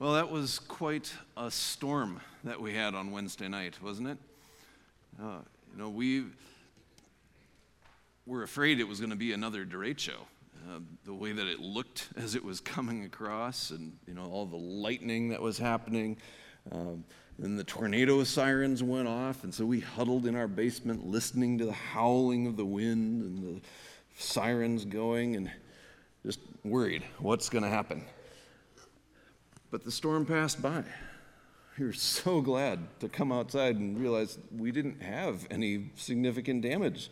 Well, that was quite a storm that we had on Wednesday night, wasn't it? Uh, you know, we were afraid it was going to be another derecho. Uh, the way that it looked as it was coming across, and you know all the lightning that was happening. Um, then the tornado sirens went off, and so we huddled in our basement listening to the howling of the wind and the sirens going, and just worried what's going to happen. But the storm passed by. We were so glad to come outside and realize we didn't have any significant damage.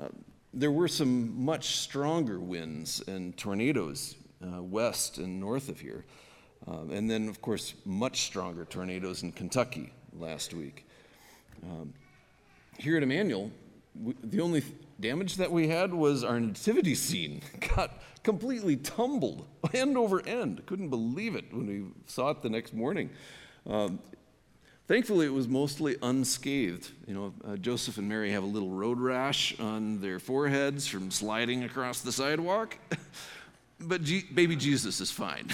Uh, there were some much stronger winds and tornadoes uh, west and north of here. Um, and then, of course, much stronger tornadoes in Kentucky last week. Um, here at Emmanuel, we, the only damage that we had was our nativity scene got completely tumbled end over end. Couldn't believe it when we saw it the next morning. Um, thankfully, it was mostly unscathed. You know, uh, Joseph and Mary have a little road rash on their foreheads from sliding across the sidewalk, but G- baby Jesus is fine.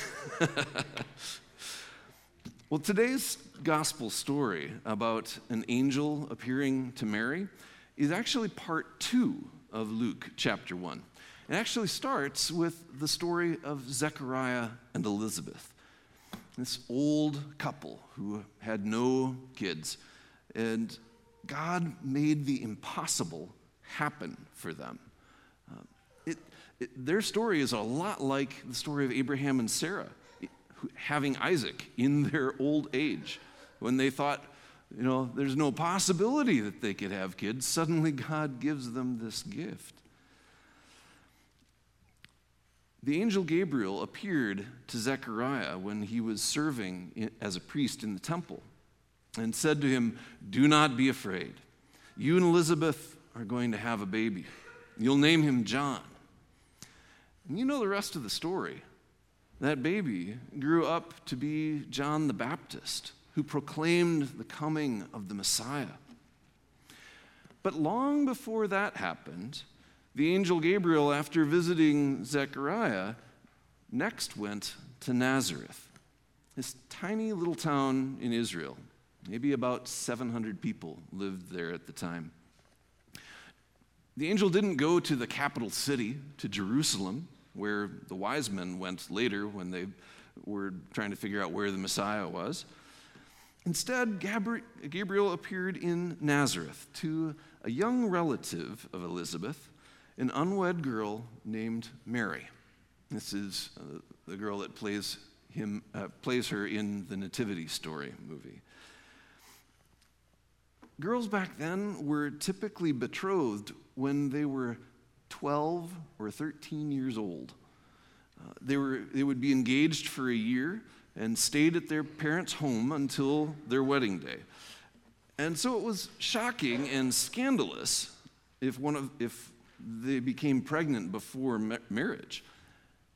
well, today's gospel story about an angel appearing to Mary is actually part two of Luke chapter one. It actually starts with the story of Zechariah and Elizabeth, this old couple who had no kids. And God made the impossible happen for them. Uh, it, it, their story is a lot like the story of Abraham and Sarah having Isaac in their old age. When they thought, you know, there's no possibility that they could have kids, suddenly God gives them this gift. The angel Gabriel appeared to Zechariah when he was serving as a priest in the temple and said to him, Do not be afraid. You and Elizabeth are going to have a baby. You'll name him John. And you know the rest of the story. That baby grew up to be John the Baptist, who proclaimed the coming of the Messiah. But long before that happened, the angel Gabriel, after visiting Zechariah, next went to Nazareth, this tiny little town in Israel. Maybe about 700 people lived there at the time. The angel didn't go to the capital city, to Jerusalem, where the wise men went later when they were trying to figure out where the Messiah was. Instead, Gabriel appeared in Nazareth to a young relative of Elizabeth an unwed girl named Mary. This is uh, the girl that plays, him, uh, plays her in the Nativity Story movie. Girls back then were typically betrothed when they were 12 or 13 years old. Uh, they, were, they would be engaged for a year and stayed at their parents' home until their wedding day. And so it was shocking and scandalous if, one of, if they became pregnant before marriage.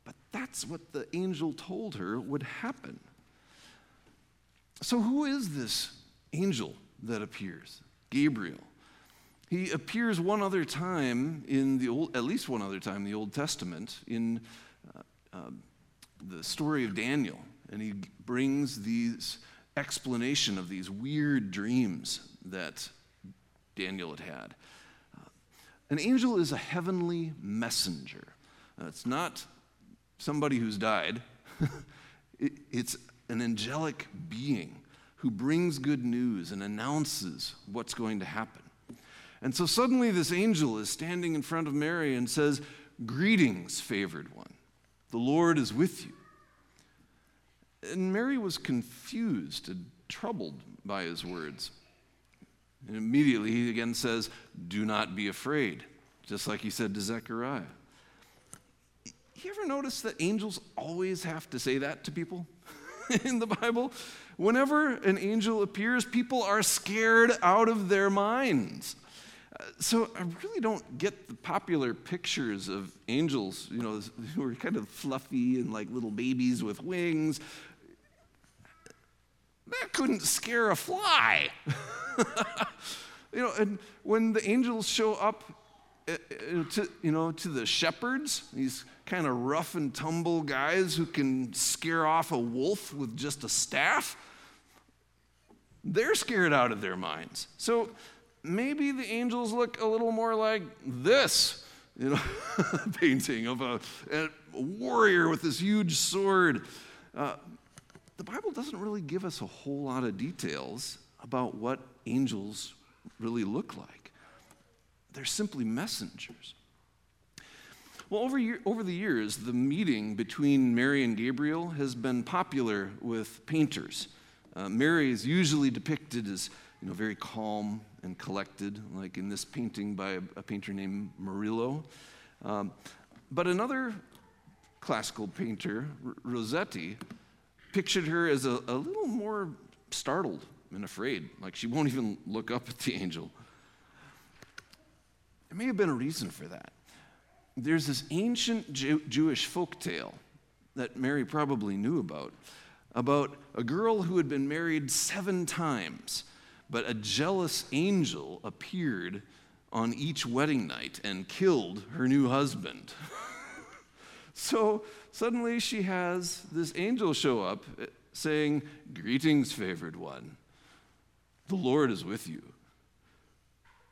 But that's what the angel told her would happen. So, who is this angel that appears? Gabriel. He appears one other time in the old, at least one other time in the Old Testament, in uh, uh, the story of Daniel, and he brings these explanation of these weird dreams that Daniel had had. An angel is a heavenly messenger. Uh, it's not somebody who's died, it, it's an angelic being who brings good news and announces what's going to happen. And so suddenly, this angel is standing in front of Mary and says, Greetings, favored one. The Lord is with you. And Mary was confused and troubled by his words. And immediately he again says, Do not be afraid, just like he said to Zechariah. You ever notice that angels always have to say that to people in the Bible? Whenever an angel appears, people are scared out of their minds. Uh, so I really don't get the popular pictures of angels, you know, who are kind of fluffy and like little babies with wings. That couldn't scare a fly. you know, and when the angels show up uh, to, you know, to the shepherds, these kind of rough and tumble guys who can scare off a wolf with just a staff, they're scared out of their minds. So maybe the angels look a little more like this, you know, painting of a, a, warrior with this huge sword. Uh, the Bible doesn't really give us a whole lot of details about what angels really look like. They're simply messengers. Well, over, year, over the years, the meeting between Mary and Gabriel has been popular with painters. Uh, Mary is usually depicted as you know, very calm and collected, like in this painting by a, a painter named Murillo. Um, but another classical painter, R- Rossetti, pictured her as a, a little more startled and afraid, like she won't even look up at the angel. There may have been a reason for that. There's this ancient Jew- Jewish folk tale that Mary probably knew about, about a girl who had been married seven times, but a jealous angel appeared on each wedding night and killed her new husband. so suddenly she has this angel show up eh, saying, Greetings, favored one. The Lord is with you.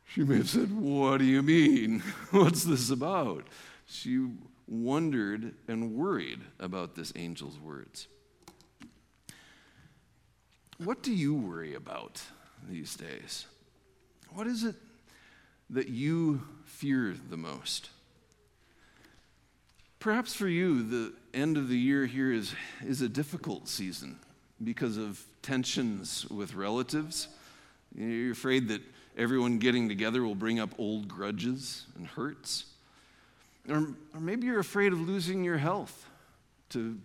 She may have said, What do you mean? What's this about? She wondered and worried about this angel's words. What do you worry about these days? What is it that you fear the most? Perhaps for you, the end of the year here is, is a difficult season because of tensions with relatives you're afraid that everyone getting together will bring up old grudges and hurts. Or, or maybe you're afraid of losing your health to,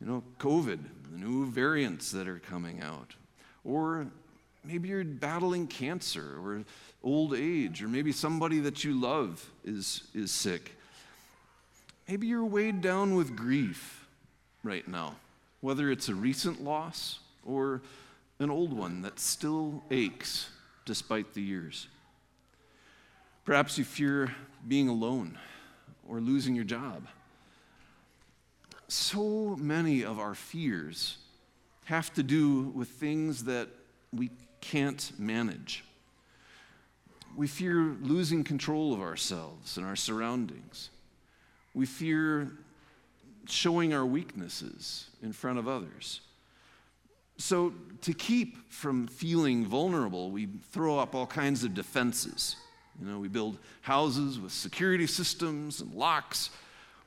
you know, COVID, the new variants that are coming out. Or maybe you're battling cancer or old age, or maybe somebody that you love is, is sick. Maybe you're weighed down with grief right now, whether it's a recent loss or an old one that still aches despite the years. Perhaps you fear being alone or losing your job. So many of our fears have to do with things that we can't manage. We fear losing control of ourselves and our surroundings. We fear showing our weaknesses in front of others. So, to keep from feeling vulnerable, we throw up all kinds of defenses. You know, we build houses with security systems and locks.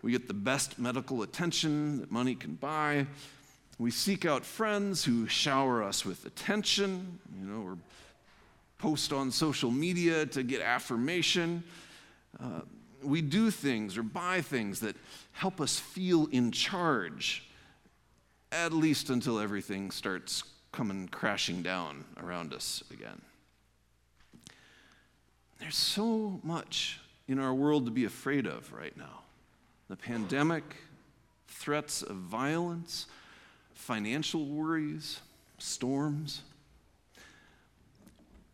We get the best medical attention that money can buy. We seek out friends who shower us with attention, you know, or post on social media to get affirmation. Uh, we do things or buy things that help us feel in charge at least until everything starts coming crashing down around us again. There's so much in our world to be afraid of right now the pandemic, threats of violence, financial worries, storms.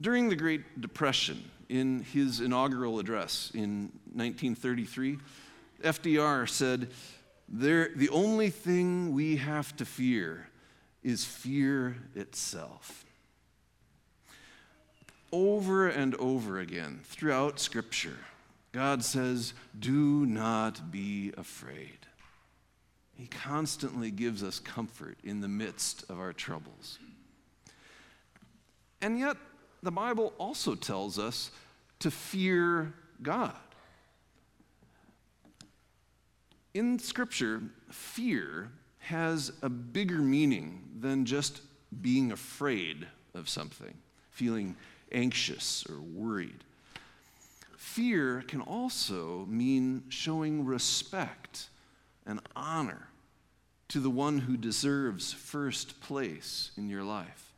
During the Great Depression, in his inaugural address in 1933, FDR said, the only thing we have to fear is fear itself. Over and over again throughout Scripture, God says, Do not be afraid. He constantly gives us comfort in the midst of our troubles. And yet, the Bible also tells us to fear God. In Scripture, fear has a bigger meaning than just being afraid of something, feeling anxious or worried. Fear can also mean showing respect and honor to the one who deserves first place in your life.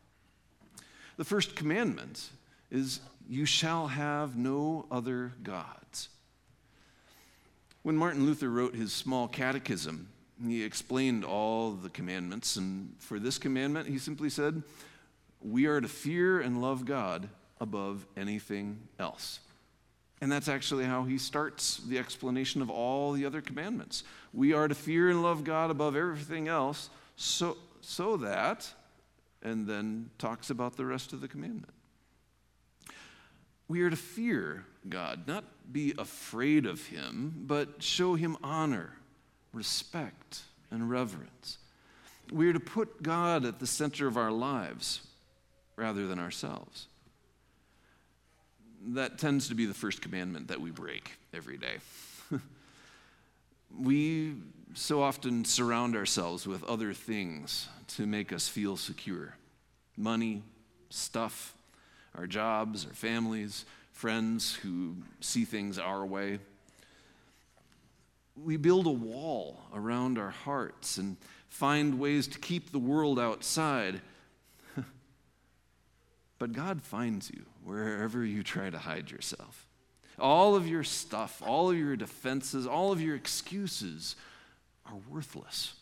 The first commandment is you shall have no other gods. When Martin Luther wrote his small catechism, he explained all the commandments, and for this commandment, he simply said, We are to fear and love God above anything else. And that's actually how he starts the explanation of all the other commandments. We are to fear and love God above everything else, so, so that, and then talks about the rest of the commandment. We are to fear God, not be afraid of him, but show him honor, respect, and reverence. We are to put God at the center of our lives rather than ourselves that tends to be the first commandment that we break every day. We so often surround ourselves with other things to make us feel secure money, stuff, our jobs, our families, friends who see things our way. We build a wall around our hearts and find ways to keep the world outside but God finds you wherever you try to hide yourself. All of your stuff, all of your defenses, all of your excuses are worthless.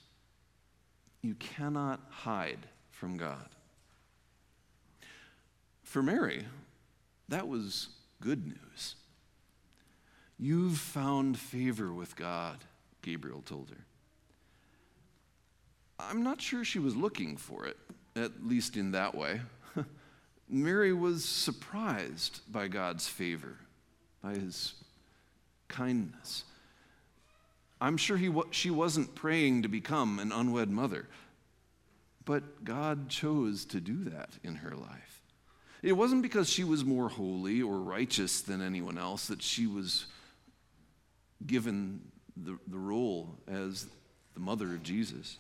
You cannot hide from God. For Mary, that was good news. You've found favor with God, Gabriel told her. I'm not sure she was looking for it, at least in that way. Mary was surprised by God's favor, by his kindness. I'm sure he, she wasn't praying to become an unwed mother, but God chose to do that in her life. It wasn't because she was more holy or righteous than anyone else that she was given the, the role as the mother of Jesus.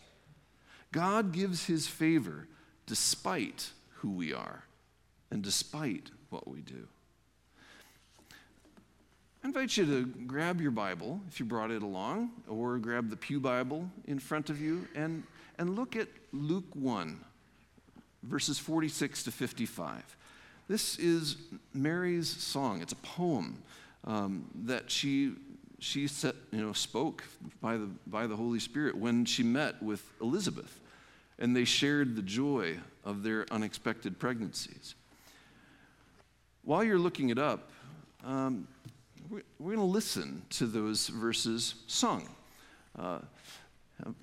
God gives his favor despite who we are and despite what we do. I invite you to grab your Bible if you brought it along, or grab the Pew Bible in front of you and, and look at Luke 1, verses 46 to 55. This is Mary's song. It's a poem um, that she, she set, you know, spoke by the, by the Holy Spirit when she met with Elizabeth, and they shared the joy of their unexpected pregnancies. While you're looking it up, um, we're, going to listen to those verses sung. Uh,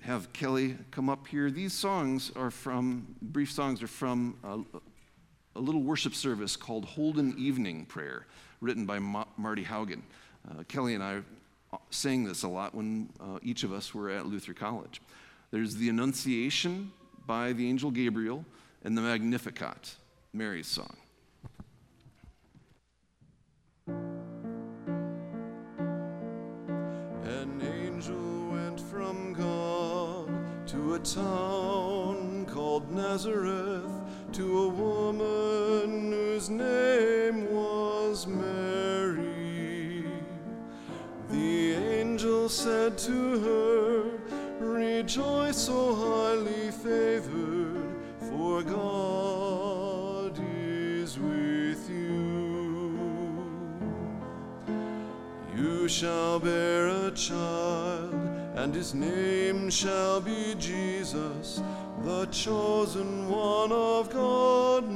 have Kelly come up here. These songs are from, brief songs are from a, a little worship service called Holden Evening Prayer, written by Ma- Marty Haugen. Uh, Kelly and I sang this a lot when uh, each of us were at Luther College. There's the Annunciation by the angel Gabriel and the Magnificat, Mary's song. A town called Nazareth to a woman whose name was Mary. The angel said to her, Rejoice, O highly shall bear a child and his name shall be Jesus, the chosen one of God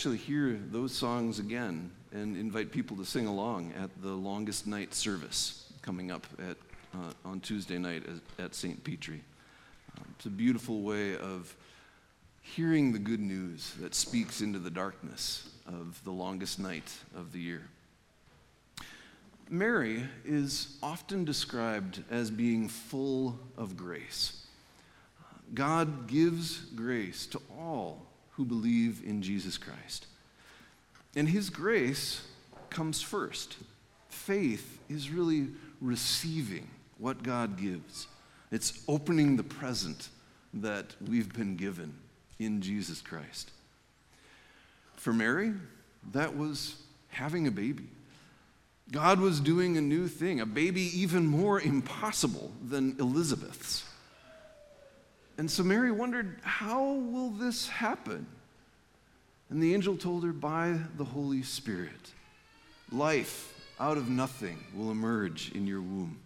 actually hear those songs again and invite people to sing along at the longest night service coming up at, uh, on Tuesday night at, at St. Petri. Um, it's a beautiful way of hearing the good news that speaks into the darkness of the longest night of the year. Mary is often described as being full of grace. God gives grace to all who believe in Jesus Christ. And his grace comes first. Faith is really receiving what God gives, it's opening the present that we've been given in Jesus Christ. For Mary, that was having a baby. God was doing a new thing, a baby even more impossible than Elizabeth's. And so Mary wondered, How will this happen? And the angel told her, By the Holy Spirit. Life out of nothing will emerge in your womb.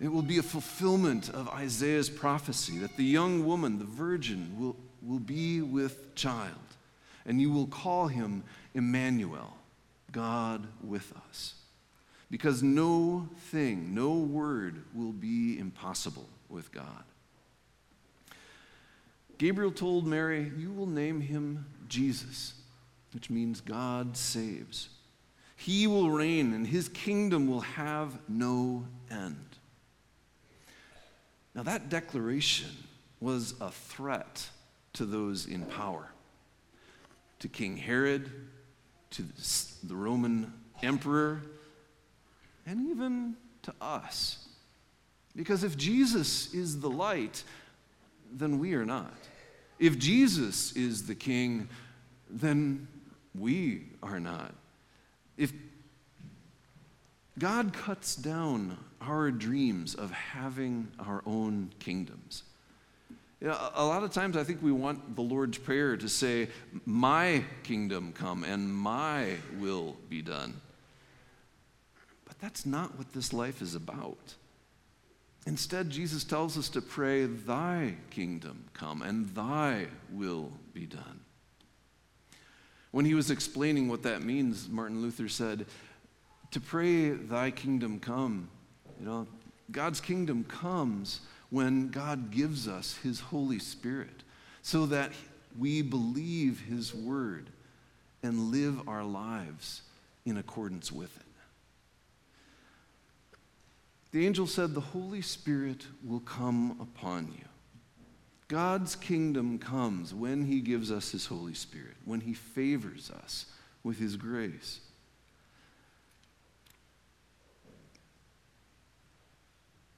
It will be a fulfillment of Isaiah's prophecy that the young woman, the virgin, will, will be with child, and you will call him Emmanuel, God with us. Because no thing, no word will be impossible with God. Gabriel told Mary, You will name him Jesus, which means God saves. He will reign, and his kingdom will have no end. Now, that declaration was a threat to those in power to King Herod, to the Roman emperor, and even to us. Because if Jesus is the light, then we are not. If Jesus is the king, then we are not. If God cuts down our dreams of having our own kingdoms, you know, a lot of times I think we want the Lord's Prayer to say, My kingdom come and my will be done. But that's not what this life is about. Instead, Jesus tells us to pray, Thy kingdom come and Thy will be done. When he was explaining what that means, Martin Luther said, To pray, Thy kingdom come, you know, God's kingdom comes when God gives us His Holy Spirit so that we believe His word and live our lives in accordance with it. The angel said, The Holy Spirit will come upon you. God's kingdom comes when He gives us His Holy Spirit, when He favors us with His grace.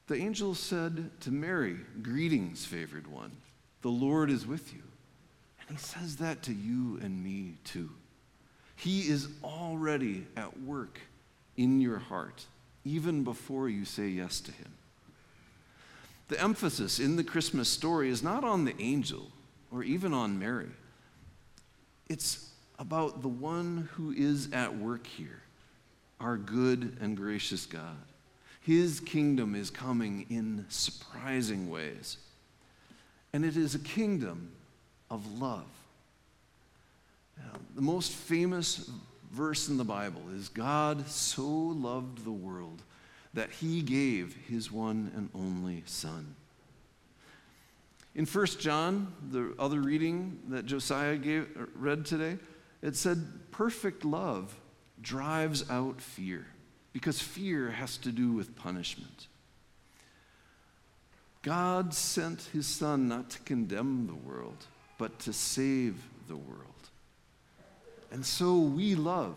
The angel said to Mary, Greetings, favored one. The Lord is with you. And He says that to you and me too. He is already at work in your heart even before you say yes to him. The emphasis in the Christmas story is not on the angel or even on Mary. It's about the one who is at work here, our good and gracious God. His kingdom is coming in surprising ways. And it is a kingdom of love. Now, the most famous verse in the Bible is God so loved the world that he gave his one and only Son. In 1 John, the other reading that Josiah gave, read today, it said, Perfect love drives out fear, because fear has to do with punishment. God sent his Son not to condemn the world, but to save the world. And so we love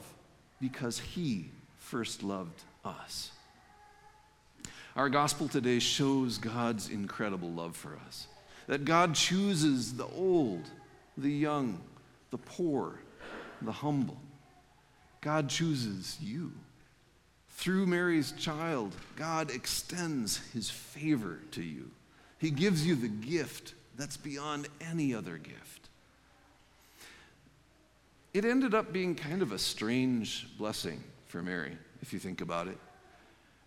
because he first loved us. Our gospel today shows God's incredible love for us. That God chooses the old, the young, the poor, the humble. God chooses you. Through Mary's child, God extends his favor to you. He gives you the gift that's beyond any other gift. It ended up being kind of a strange blessing for Mary, if you think about it.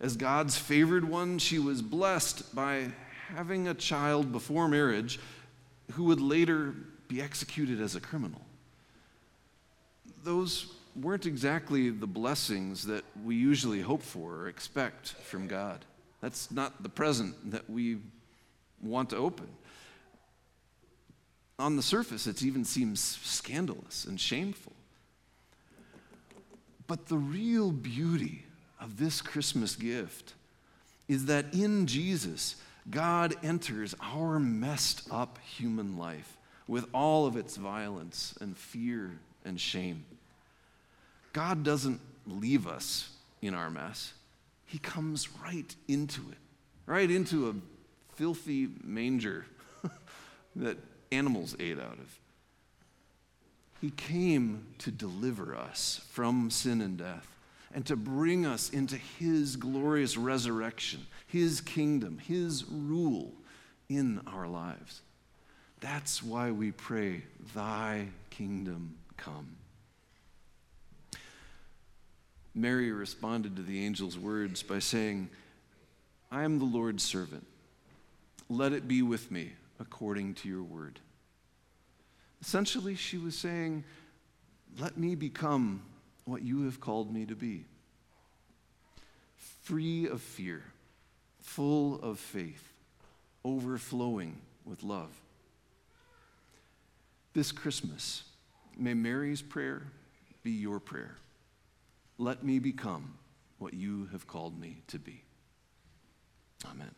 As God's favored one, she was blessed by having a child before marriage who would later be executed as a criminal. Those weren't exactly the blessings that we usually hope for or expect from God. That's not the present that we want to open. On the surface, it even seems scandalous and shameful. But the real beauty of this Christmas gift is that in Jesus, God enters our messed up human life with all of its violence and fear and shame. God doesn't leave us in our mess, He comes right into it, right into a filthy manger that animals ate out of. He came to deliver us from sin and death and to bring us into His glorious resurrection, His kingdom, His rule in our lives. That's why we pray, Thy kingdom come. Mary responded to the angel's words by saying, I am the Lord's servant. Let it be with me according to your word. Essentially, she was saying, Let me become what you have called me to be free of fear, full of faith, overflowing with love. This Christmas, may Mary's prayer be your prayer. Let me become what you have called me to be. Amen.